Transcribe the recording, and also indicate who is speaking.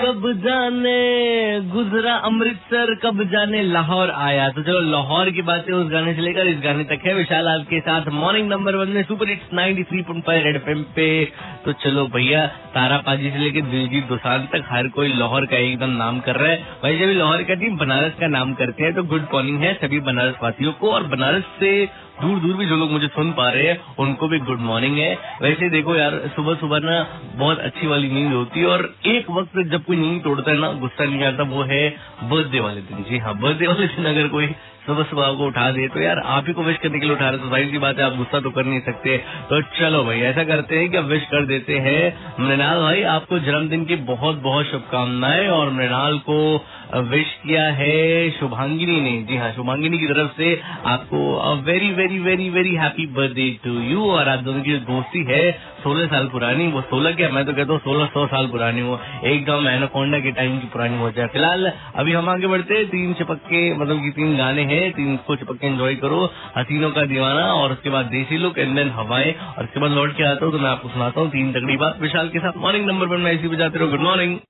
Speaker 1: कब जाने, गुजरा अमृतसर, कब जाने लाहौर आया। तो चलो, लाहौर की बातें उस गाने से लेकर इस गाने तक है। विशाल आपके साथ मॉर्निंग नंबर वन में सुपर हिट्स 93.5 रेड पे तो चलो भैया तारा पाजी से लेकर दिलजीत दोसांझ तक हर कोई लाहौर का एकदम नाम कर रहा है। भाई, जब लाहौर का टीम बनारस का नाम करते हैं तो गुड मॉर्निंग है सभी बनारस वासियों को। और बनारस से दूर दूर भी जो लोग मुझे सुन पा रहे हैं, उनको भी गुड मॉर्निंग है। वैसे देखो यार सुबह सुबह ना बहुत अच्छी वाली नींद होती है, और एक वक्त जब कोई नींद तोड़ता है ना, गुस्सा नहीं आता, वो है बर्थडे वाले दिन। जी हाँ बर्थडे वाले दिन अगर कोई सुबह सुबह आपको उठा दे तो यार आप ही को विश करने के लिए उठा रहे तो ज़ाहिर सी बात है आप गुस्सा तो कर नहीं सकते। तो चलो भाई, ऐसा करते हैं कि अब विश कर देते हैं। मृणाल भाई, आपको जन्मदिन की बहुत बहुत शुभकामनाएँ, और मृणाल को विश किया है शुभांगिनी ने। जी हाँ शुभांगिनी की तरफ़ से आपको very very very very happy birthday to you और आप दोनों की दोस्ती है, सोलह साल पुरानी, वो सोलह क्या, मैं तो कहता हूँ सोलह सौ साल पुरानी हो एकदम एनाकोंडा के टाइम की पुरानी हो जाए। फ़िलहाल अभी हम आगे बढ़ते हैं, तीन चपक्के मतलब की तीन गाने हैं, तीन को चपक्के एंजॉय करो, हसीनों का दीवाना, और उसके बाद देसी लुक एंड देन हवाएँ, और उसके बाद लौट के आता हूँ तो मैं आपको सुनाता हूँ तीन तगड़ी बात विशाल के साथ। मॉर्निंग नंबर वन में ऐसी बजाते रहो। Good morning